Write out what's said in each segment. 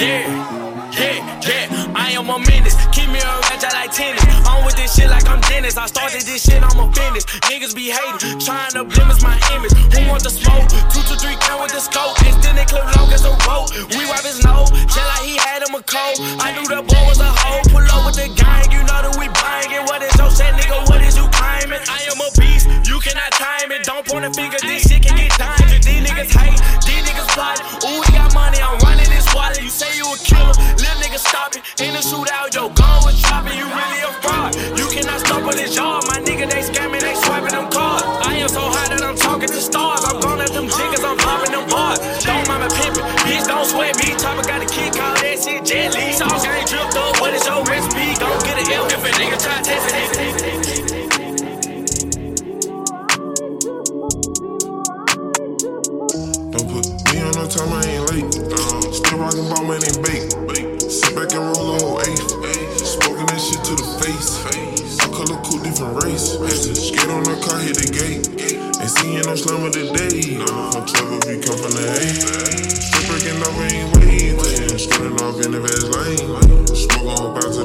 Yeah, yeah, yeah. I am a menace. Keep me a ratchet like tennis. I'm with this shit like I'm Dennis. I started this shit, I'm a finish. Niggas be hating, trying to blemish my image. Who want the smoke? Two to three count with the scope. Extended clip long as a rope. We wipe his nose, just like he had him a cold. I knew the boy was a hoe. Pull up with the gang, you know that we buying it. What is your set, nigga? What is you claiming? I am a beast, you cannot time it. Don't point a finger, this shit can get timed. These niggas hate, these niggas plot. Ooh, we got money, I'm running wallet. You say you a killer, little nigga stop it. In the shootout, yo, gun was dropping, you really a fraud. You cannot stop on this yard, my nigga, they scamming, they swiping them cards. I am so high that I'm talking to stars. I'm gone at them jiggers, I'm popping them bars. Don't mind me pimping, bitch, don't sweat me. Chopper got a kid, call that shit Jet Li. Sauce ain't dripped up, what is your recipe? Go get an L if a nigga try testing it. Don't put me on no time, rockin' ball, man, ain't bake. Sit back and roll a whole eighth. Smoking that shit to the face. I color cool, different race. Skate on the car, hit the gate. Ain't seeing no slammer today. From trouble, we come from the A. Still breaking off, ain't waiting. Starting off in the fast lane. Smoke on to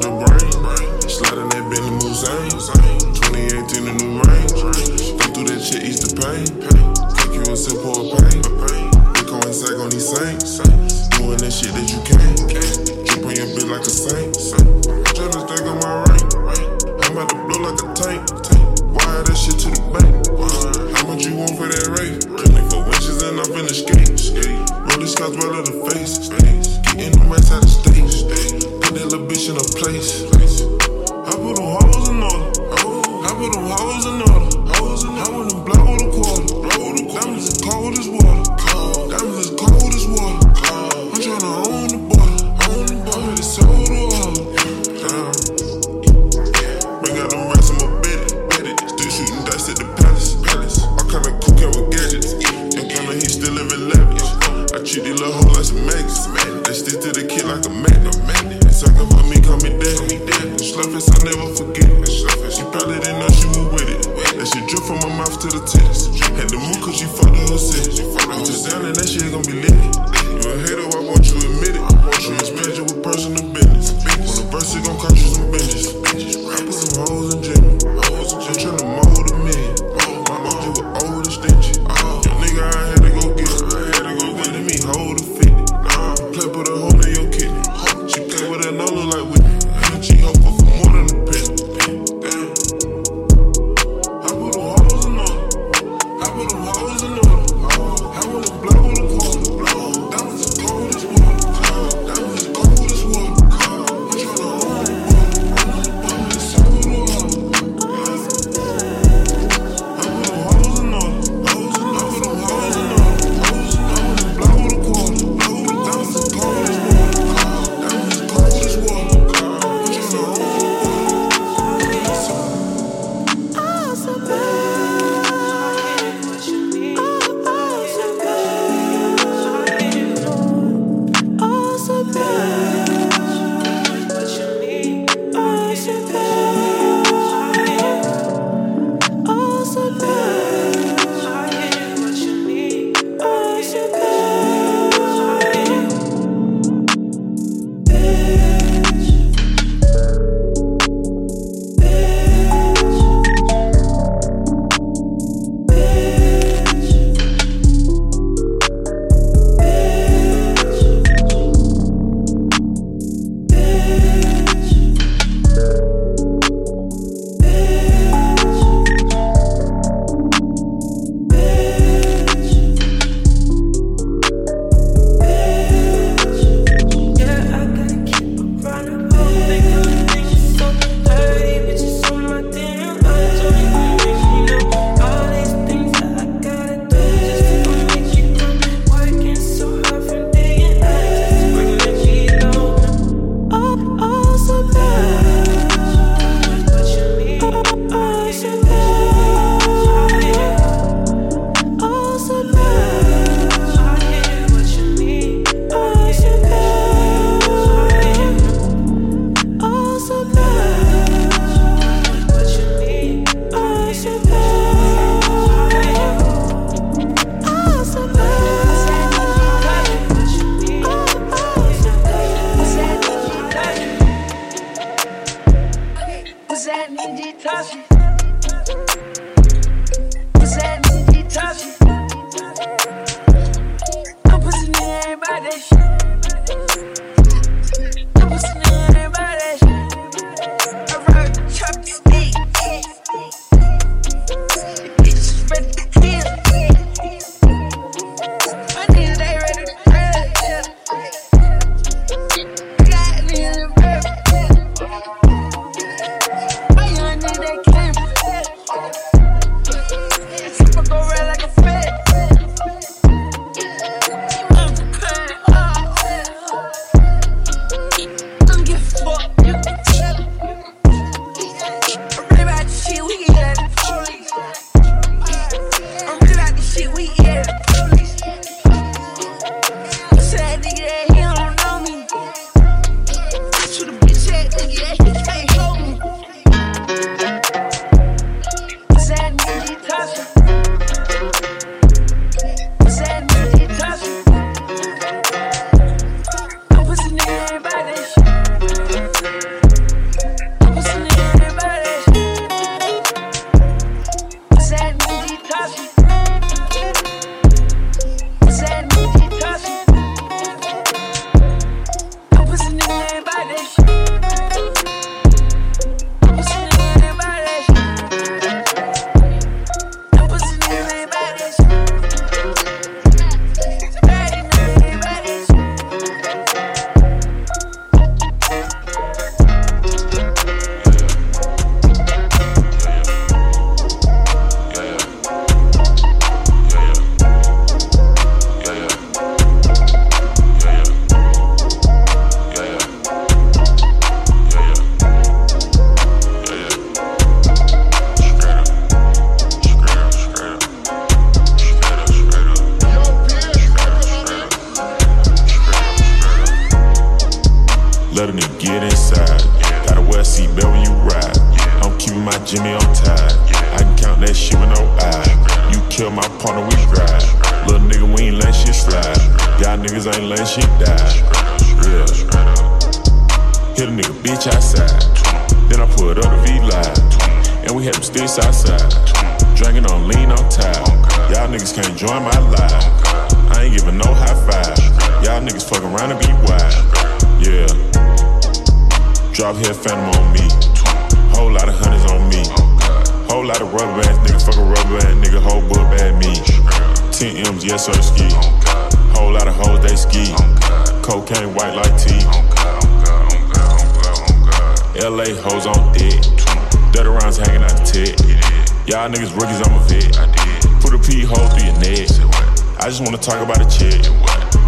talk about a chick.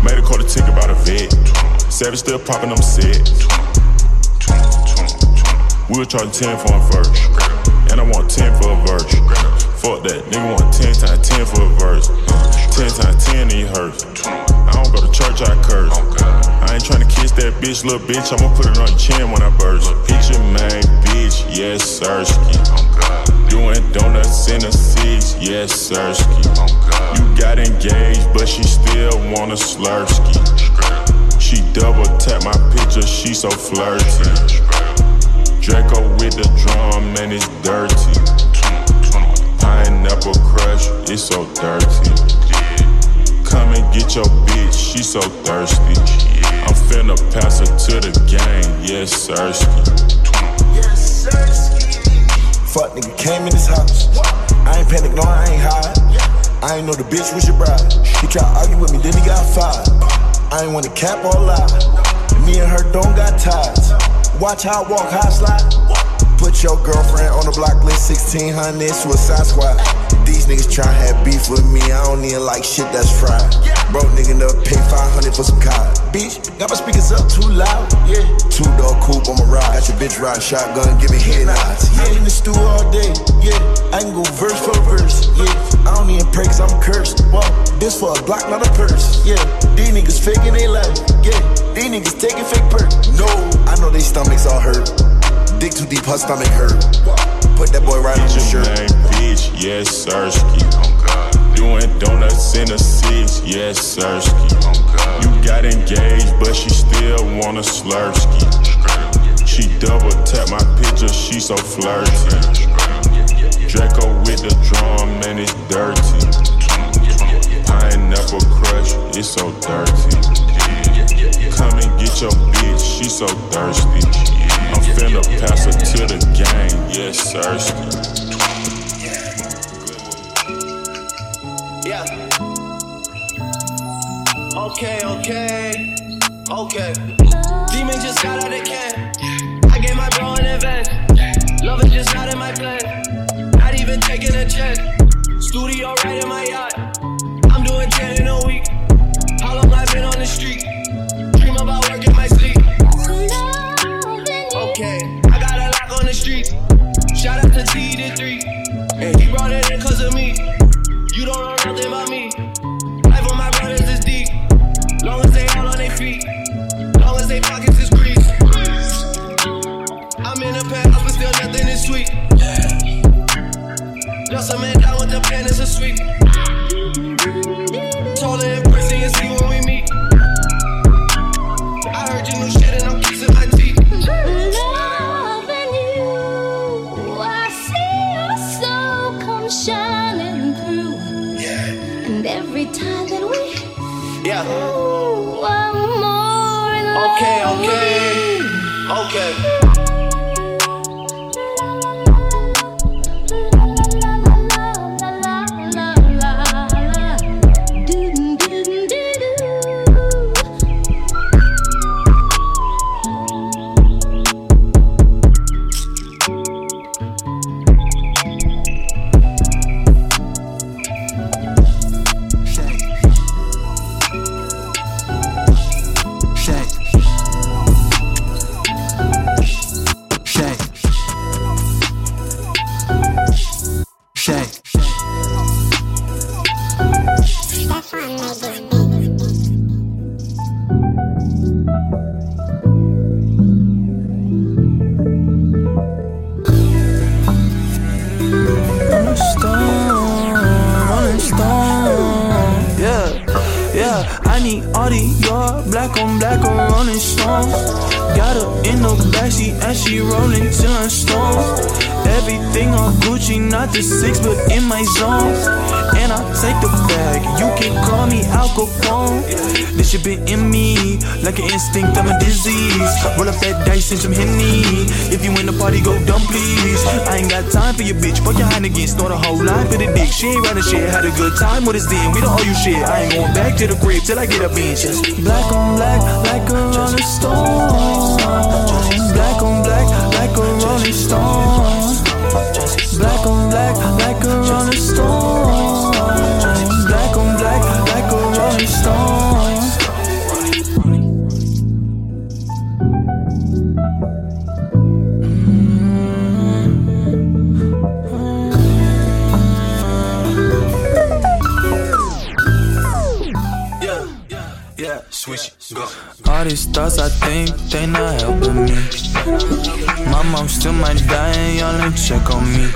Made a quarter ticket about a vet. Savage still popping, I'm set. We were charging 10 for a verse. And I want 10 for a verse. Fuck that, nigga want 10 times 10 for a verse. 10 times 10 he hurts. I don't go to church, I curse. I ain't tryna kiss that bitch, little bitch. I'ma put it on your chin when I burst. Picture man, bitch, yes, sirski. Doing donuts in a six, yes, sirski. You got engaged, but she still want a slurski. She double tap my picture, she so flirty. Draco with the drum, man, it's dirty. Pineapple crush, it's so dirty. Come and get your bitch, she so thirsty. I'm finna pass her to the gang, yes, sirski. Yes, Fuck nigga came in this house. I ain't panic, no, I ain't hide. I ain't know the bitch was your bride. He tried to argue with me, then he got fired. I ain't want to cap or lie. Me and her don't got ties. Watch how I walk, how I slide. Put your girlfriend on the block list, 1600 suicide squad. These niggas try to have beef with me, I don't even like shit that's fried. Broke nigga up, pay 500 for some car. Bitch, got my speakers up too loud, yeah. Two door coupe on my ride. Got your bitch riding shotgun, give me head nods. Yeah, in the stew all day, yeah. I can go verse for verse, yeah. I don't even pray cause I'm cursed. Whoa, this for a block, not a purse, yeah. These niggas faking they life, yeah. These niggas taking fake perk. No, I know they stomachs all hurt. Dick too deep, her stomach hurt. Put that boy right on your shirt. Name, bitch, yes, sirski. Doing donuts in a six, yes, sirski. You got engaged, but she still want a slurski. She double tap my picture, she so flirty. Draco with the drum, man, it's dirty. Pineapple crush, it's so dirty. Come and get your bitch, she so thirsty. I'm finna pass her to the gang, yes, sirski. Okay, okay, okay. Demon just got out of can. I gave my bro an advance. Love is just not in my plan. Not even taking a check. Studio right in my yacht. Sweep. Black on black or rolling stones. Got her in the backseat and she rolling till I'm stoned. Everything on Gucci, not the six, but in my zone. And I take the bag, you can call me Al Capone. This shit been in me, like an instinct, I'm a disease. Roll up that dice and some Henny. If you in the party, go dumb, please. I ain't got time for your bitch, fuck your Heineken, snort a whole line for the dick. She ain't running shit, had a good time with us then. We don't owe you shit, I ain't going back to the crib till I get up in just black on black, like a rolling stone. Black on black, like a rolling stone. Black on black, like a rolling stone. Stone. All these thoughts I think they not helping me. My mom still might die and y'all ain't check on me.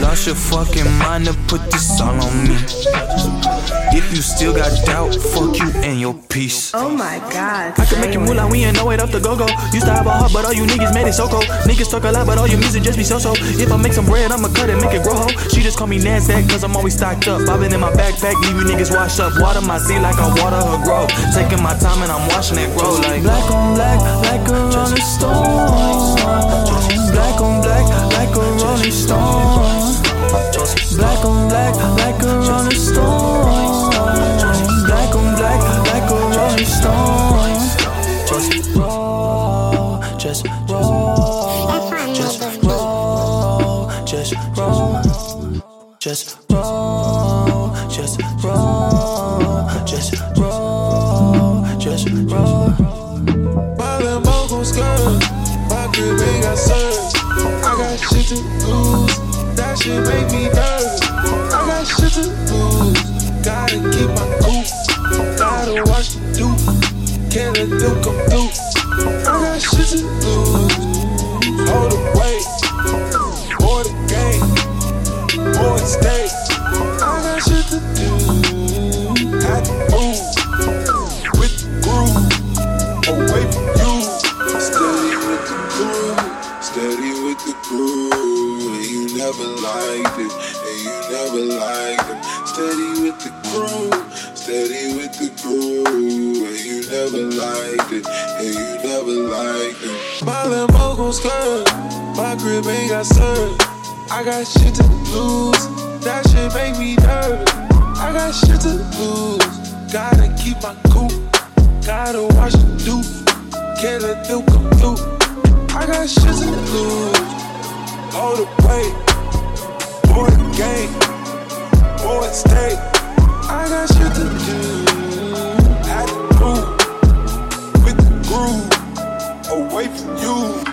Lost your fucking mind to put this all on me. If you still got doubt, fuck you and your peace. Oh my god. I can make you move like we ain't know it up the go-go. Used to have a heart, but all you niggas made it so cold. Niggas talk a lot, but all your music just be so-so. If I make some bread, I'ma cut it, make it grow ho. She just call me Nasdaq, cause I'm always stocked up. I've been in my backpack, leave you niggas washed up. Water my seed like I water her grow. Taking my time and I'm watching it grow like Black on black, like a rolling stone. Black on black, like a rolling stone. Black on black, like a rolling stone. Black on black, like a rolling stone. Just roll, just roll, just roll, just roll, just roll, to lose, that shit make me nervous. I got shit to lose, gotta keep my cool. Gotta watch the do, can't let them come through. I got shit to lose, liked it. My Lambo gon' skirt, my crib ain't got served. I got shit to lose, that shit make me nervous. I got shit to lose, gotta keep my cool. Gotta watch the do. Can't let them come through. I got shit to lose. All the way. Boy, the game. Boy, stay. I got shit to do. Had to move. With the groove. Away from you.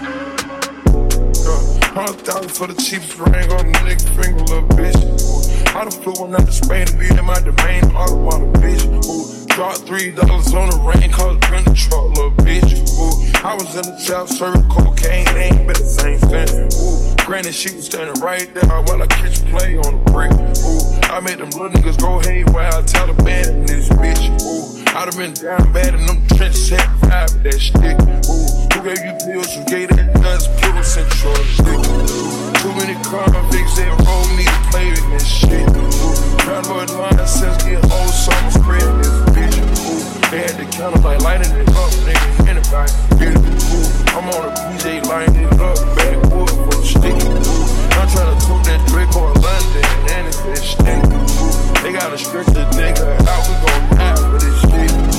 Hundred thousand for the cheapest ring on the nigga finger, little bitch. I done flew one out to Spain to be in my domain, all about a bitch. Ooh. Dropped three dollars on the rain, cause been the truck, little bitch. Ooh. I was in the trap serving cocaine, ain't been the same since. Ooh. Granted, she was standing right there while I catch play on the brick. Ooh. I made them little niggas go haywire, Taliban in this bitch. Ooh. I done been down bad in them trench set five with that stick. Ooh. Who gave you pills? Who gave that nuts? Sent you on the stick. Too many convicts that roll me to play in this shit. To avoid nonsense, get old, so I'm spreading this bitch. Ooh. They had the counter like lighting it up, nigga. Anybody get it? Ooh. I'm on a PJ lighting it up, backwood for the stick. Ooh. I'm trying to toot that Drake on London, and it's that stick. Ooh. They gotta stretch the nigga out, we gon' die for this shit.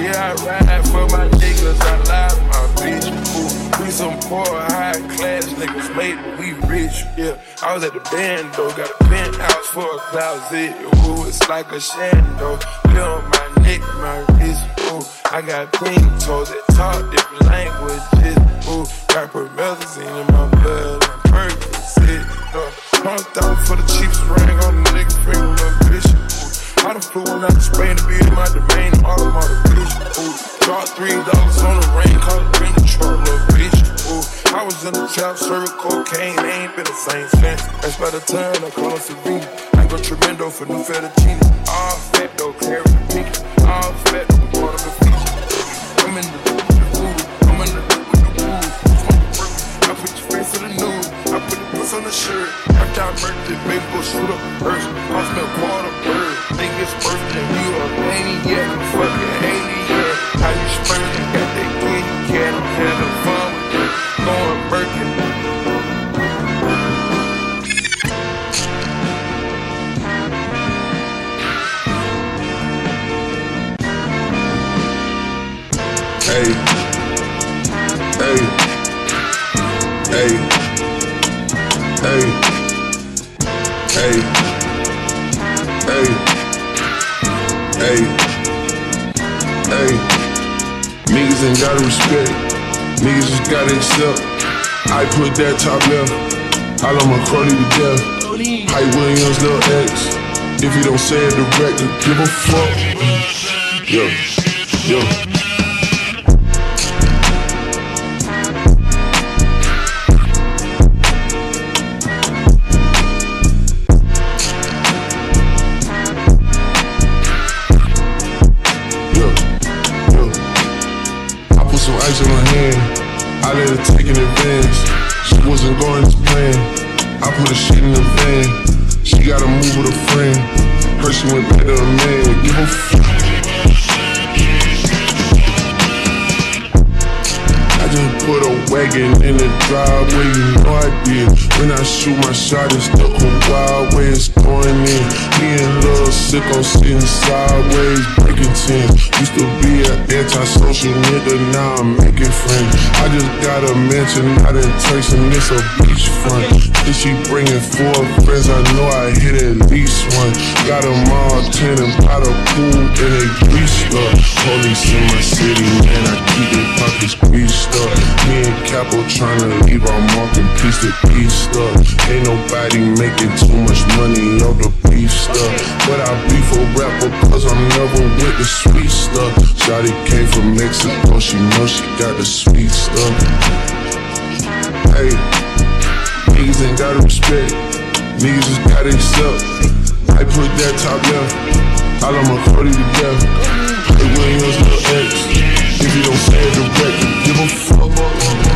Yeah, I ride for my niggas, I lie my bitch. Ooh. We some poor, high class niggas, but we rich. Yeah, I was at the band though, got a penthouse for a closet. Ooh, it's like a shando. Feel my neck, my wrist. Ooh, I got pink toes that talk different languages. Ooh, got promethazine in my blood, I'm Percocet. Uh, Hundred thousand for the cheapest ring on the nigga finger, bitch. I done flew one out to Spain to be in my domain, all of my bitch. Ooh, dropped three dollars on the rain, cause it been the little bitch. Ooh, I was in the trap, serving cocaine, ain't been the same since. That's by the time I call a V. I go tremendo for new fettuccine. All fat though, clear the pink. All fat though, part of the feature. I'm in the, I'm in the with. I put your face in the news. I put the puss on the shirt. After I murdered baby, go shoot up first. I smell quarter bird. You a maniac, fucking alien. How you? Got that cat, I'm having fun with it. Going Birkin. Hey, hey, hey, hey, hey, hey, hey. Niggas ain't gotta respect, niggas just gotta accept. I put that top left, I love my Crowley to death. Hype Williams, Lil X. If you don't say it direct, give a fuck. Yo, yo. Wasn't going as planned. I put a shit in the van. She gotta move with a friend. Her she went back to a man. Give a f- wagon in the driveway, you know I did. When I shoot my shot, it's the wild way it's going in. Me and Lil Sicko sitting sideways, breaking tens. Used to be an antisocial nigga, now I'm making friends. I just got a mansion out in Turks and it's a beachfront. If she bringing four friends, I know I hit at least one. Got them all tenant by the pool in a greased Capo tryna leave our mark and piece to piece up. Ain't nobody making too much money off the beef stuff. But I beef a rapper cause I'm never with the sweet stuff. Shotty came from Mexico, she know she got the sweet stuff. Hey, niggas ain't gotta respect, niggas just gotta accept. I put that top left, I love my Cody to death. Hey, Williams, Lil X. If you don't say it direct, give a fuck.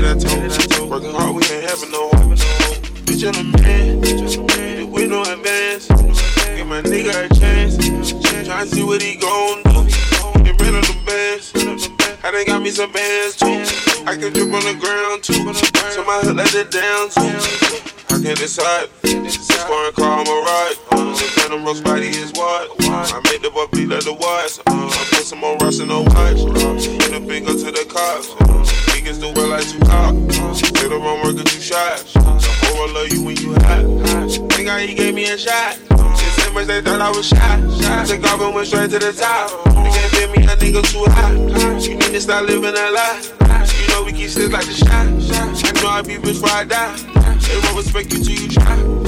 That I told. Working hard, we ain't having no hope. Bitch, I'm a man. We no advance. Give my nigga a chance. Try to see what he gon' do. Get rid of the bands. I done got me some bands too. I can drip on the ground too. So my hood let it down too. I can decide. This foreign car, I'm a ride. The Phantom Rose body is what? I make the like the watch. I put some more rust in the watch. Get a finger to the cops. Niggas do well like two cops. Say the wrong word, get you shot. The whole world love you when you hot. Think how he gave me a shot. Shit so much they thought I was shot. Took off and went straight to the top. You can't fit me, a nigga too hot. You need to stop living a lie. You know we keep shit like the shot. I know I be bitch before I die. They won't respect you till you try.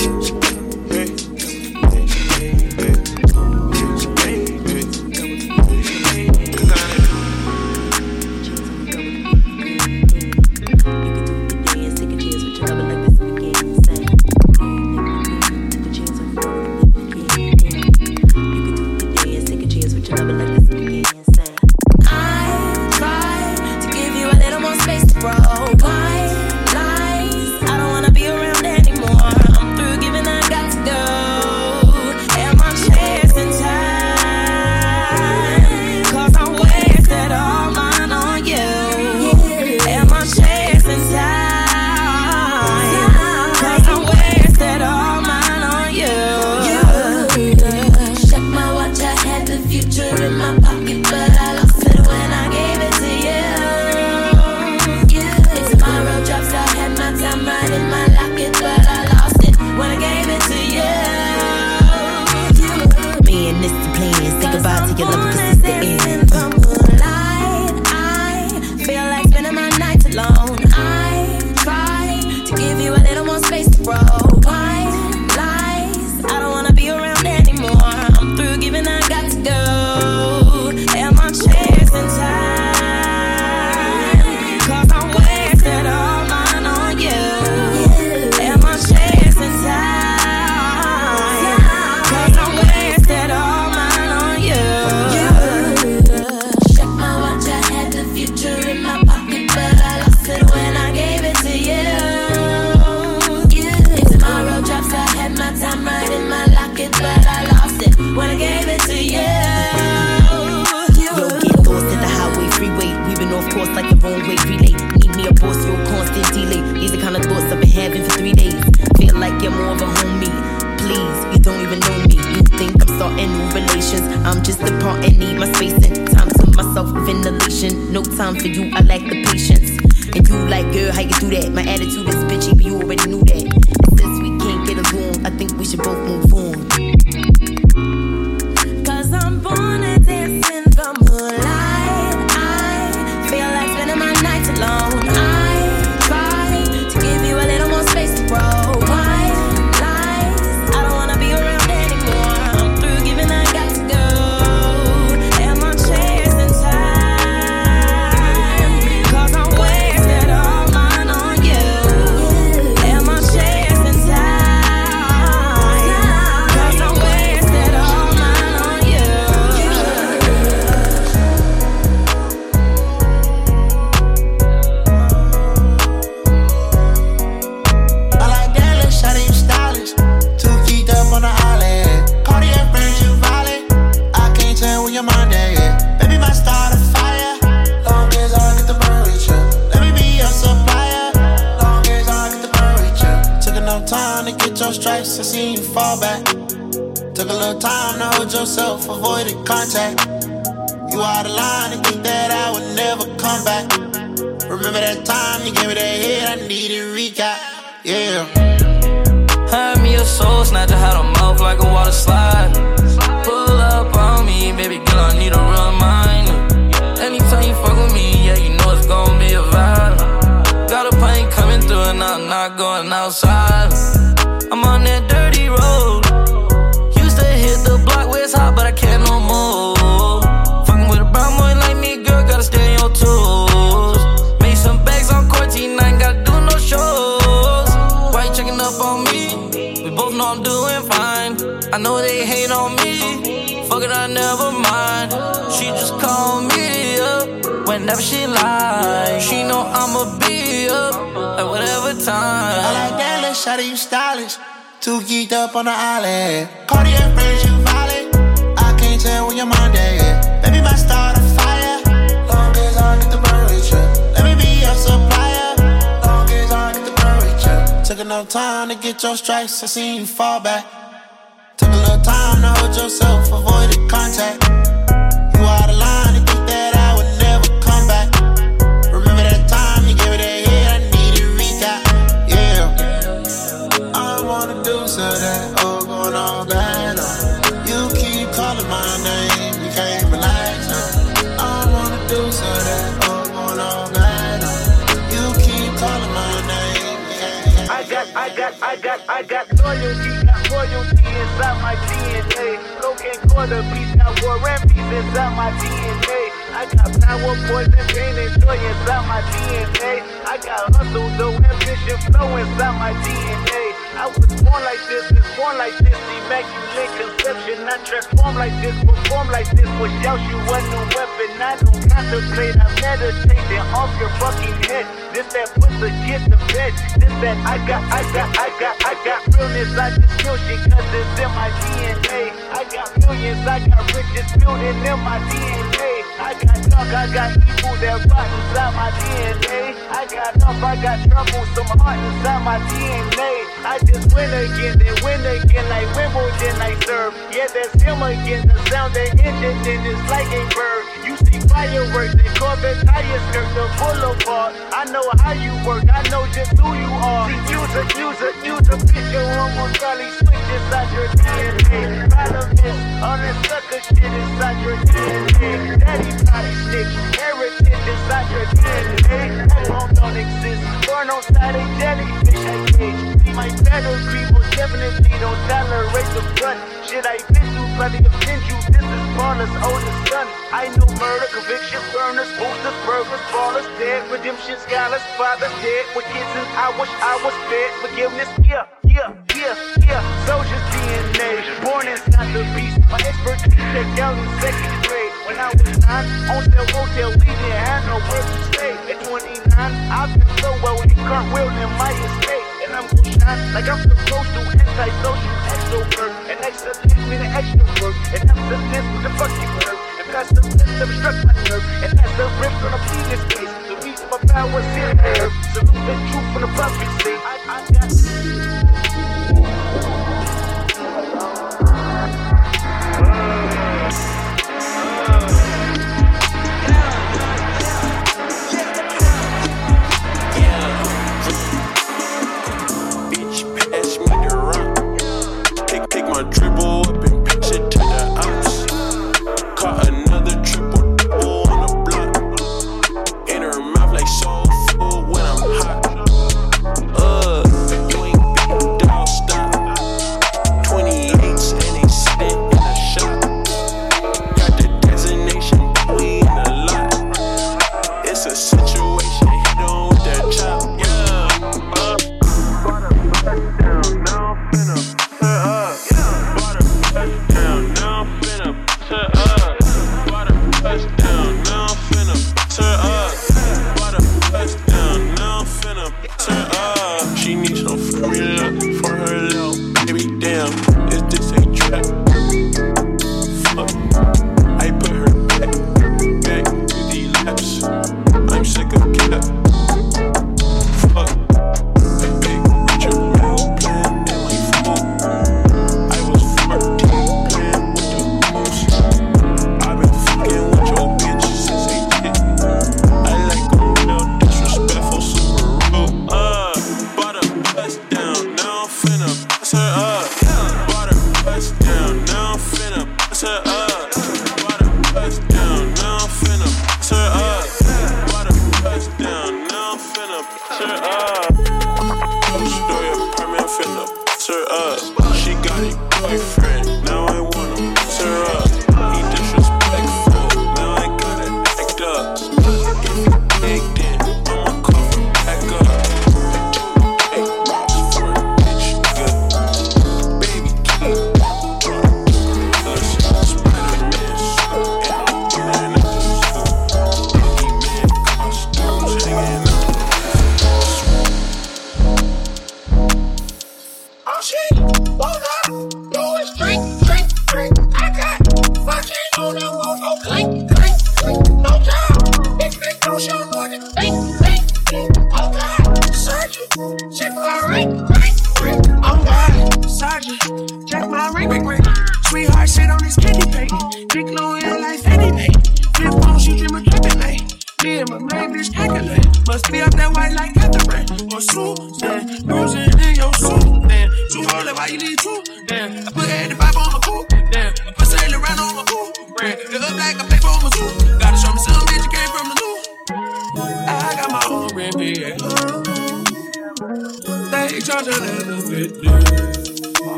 I'm just a part and need my space and time to myself, ventilation. No time for you, I lack the patience. And you like, girl, how you do that? My attitude is bitchy, but you already knew that. And since we can't get along, I think we should both move on. Yourself, avoided contact. You out of line and think that I would never come back. Remember that time you gave me that head, I needed recap. Yeah. Hand me a soul snatcher, had a mouth like a water slide. Pull up on me, baby girl, I need a reminder. Anytime you fuck with me, yeah, you know it's gonna be a vibe. Got a pain coming through and I'm not going outside. Know I'ma be up at whatever time. I like that little shawty, you stylish. Too geeked up on the island. Cartier frames, you violent. I can't tell when your mind at. Baby, my start a fire. Long as I get the burn with you. Let me be your supplier. Long as I get the burn with you. Took enough time to get your stripes. I seen you fall back. Took a little time to hold yourself, avoid the contact. You out of line going all bad. uh. You keep calling my name, you can't relax. uh. I wanna do so that all going all bad. uh. You keep calling my name. I got, I got, I got, I got loyalty, got royalty inside my DNA. Cocaine quarter piece, got war and peace inside my DNA. I got power, poison, pain, and joy inside my DNA. I got hustle, though, ambition, flow inside my DNA. I was born like this, was born like this, immaculate conception. I transform like this, perform like this, push out you a new weapon. I don't contemplate, I meditate, then off your fucking head. This that puts a get to bed. This that I got, I got, I got, I got realness. I just feel shit cause it's in my DNA. I got millions, I got riches building in my DNA. I got dark, I got evil that rot inside my DNA. I got enough, I got trouble, some heart inside my DNA. I just win again, then win again, like Wimbledon I serve. Yeah, that's him again, the sound that engine, then it's like a bird. You see fireworks and Corvette tires skirt the boulevard. I know how you work, I know just who you are. Use a, use a, use a picture on my Charlie switch inside your DNA. Problem is, all this sucker shit inside your DNA. Daddy heritage inside your DNA. That don't exist. Born on a jellyfish I. My pedigree will definitely don't tolerate the front. Shit I been through, plenty of you. This is Paula's oldest son. I know murder, conviction, burners, boosters, burglars, ballers, dead, redemption, scholars, fathers dead. With kids and I wish I was fed. Forgiveness, yeah, yeah, yeah, yeah. Soldiers DNA, born inside the beast. My expertise checked out in second grade. When I was nine, on that hotel, we didn't have no where to stay. At 29, I've been so well in cartwheel in my estate. I'm gon' shine like I'm supposed to. Anti-social extrovert. And excellence meaning extrovert. And excellence with the fucking word. And that's the never struck my nerve. And that's the rip from a penis case. The reason my power's in there. Salute the truth from the prophecy. I, I got.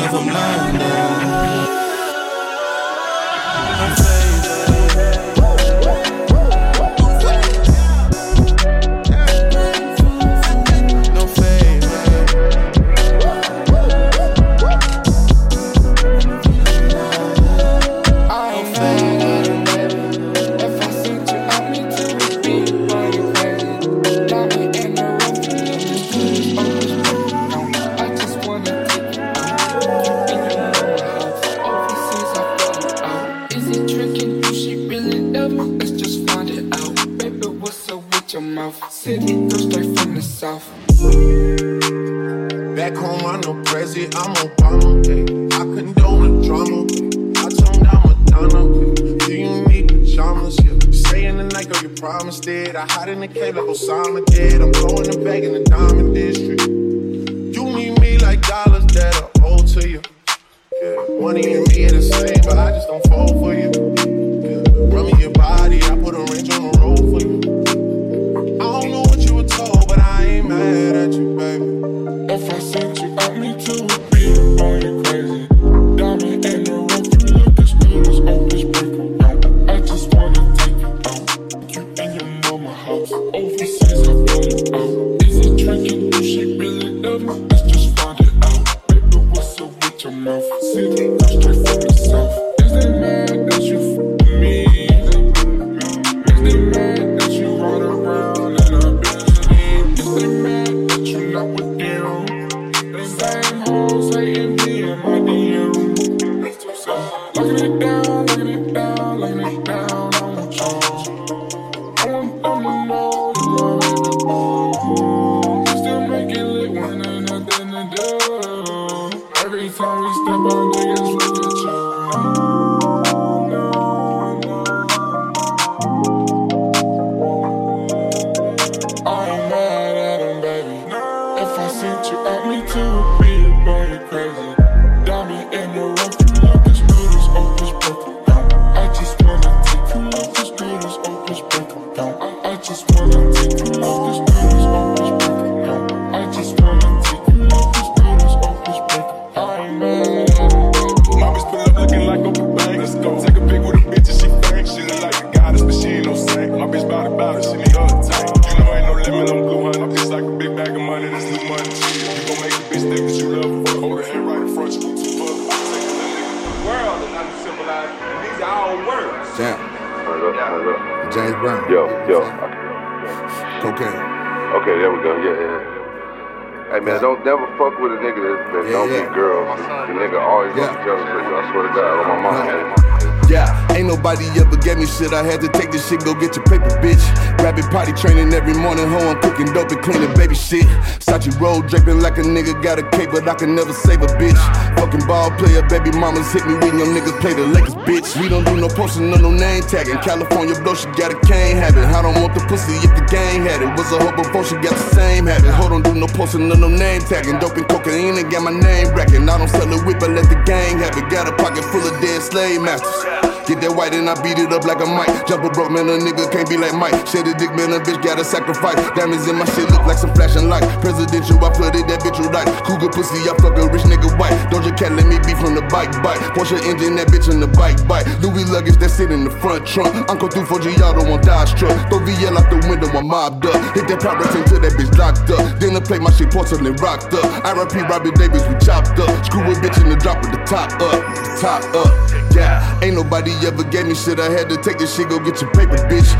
500 feet up from London. Is it drinking? Do she really love me? Let's just find it out. Baby, with your mouth? Straight the Jam. James Brown. Yo, yo. Cocaine. Okay, there we go. Yeah, yeah. Hey man, don't never fuck with a nigga that, that Yeah, don't yeah. get girls. The nigga always gonna be jealous of you. I swear to God, on my mama. Yeah, ain't nobody ever gave me shit. I had to take this shit, go get your paper, bitch. Rapid potty training every morning, ho. I'm cooking dope and cleaning baby shit. Sachi roll draping like a nigga got a cape, but I can never save a bitch. Fucking ball player, baby mamas hit me when your niggas play the Lakers, bitch. We don't do no posting, no, no name tagging. California blow, she got a cane habit. I don't want the pussy if the gang had it. Was a hoe before she got the same habit. Hold on, do no posting, no, no name tagging. Dope and cocaine and got my name racking. I don't sell a whip, I let the gang have it. Got a pocket full of dead slave masters out. Get that white and I beat it up like a mic. Jump a broke man, a nigga can't be like Mike. Shed a dick man, a bitch gotta sacrifice. Diamonds in my shit look like some flashing light. Presidential, I flooded that bitch with light. Cougar pussy, I fuck a rich nigga white. Doja Cat let me be from the bike bike. Porsche engine, that bitch in the bike bike. Louis luggage that sit in the front trunk. Uncle through for Giotto on Dodge truck. Throw VL out the window, I'm mobbed up. Hit that pirates until that bitch locked up. Dinner plate, my shit porcelain rocked up. RIP Robbie Davis, we chopped up. Screw a bitch in the drop with the top up. Top up. Yeah, ain't nobody ever gave me shit. I had to take this shit, go get your paper, bitch.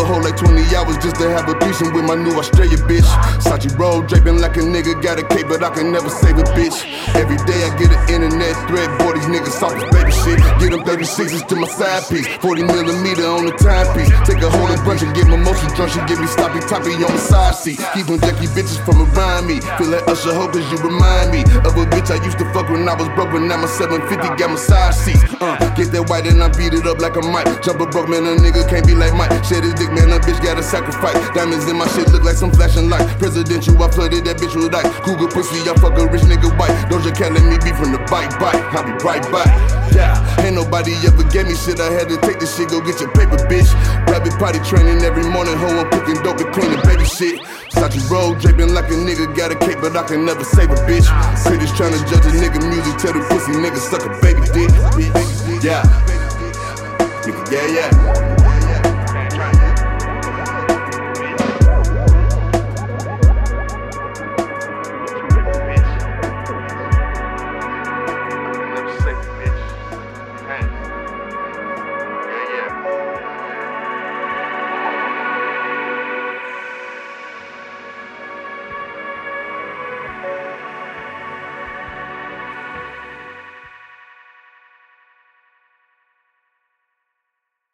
A whole like 20 hours just to have a threesome with my new Australia bitch. Sachi roll draping like a nigga got a cape, but I can never save a bitch. Every day I get an internet thread, boy, these niggas soft as baby shit. Get them 36s to my side piece, 40 millimeter on the timepiece. Take a whole bunch and get my motion drunk. She give me sloppy toppy on the side seat. Keep them junkie bitches from around me. Feel like Usher Ho, cause you remind me of a bitch I used to fuck when I was broke, but now my 750 got my side seats. Uh, get that white and I beat it up like a mic. Jump a broke man, a nigga can't be like Mike. Shed his dick, man, a bitch gotta sacrifice. Diamonds in my shit look like some flashing light. Presidential, I flooded that bitch with ice. Cougar pussy, I fuck a rich nigga white. Doja Cat let me be from the bike bike. I'll be right back. Yeah, ain't nobody ever gave me shit. I had to take this shit, go get your paper, bitch. Rabbit potty training every morning, hoe. I'm cooking dope and cleaning baby shit. Sachi roll draping like a nigga got a cape, but I can never save a bitch. City's trying to judge a nigga music, tell the pussy nigga suck a baby dick. Yeah, yeah, yeah.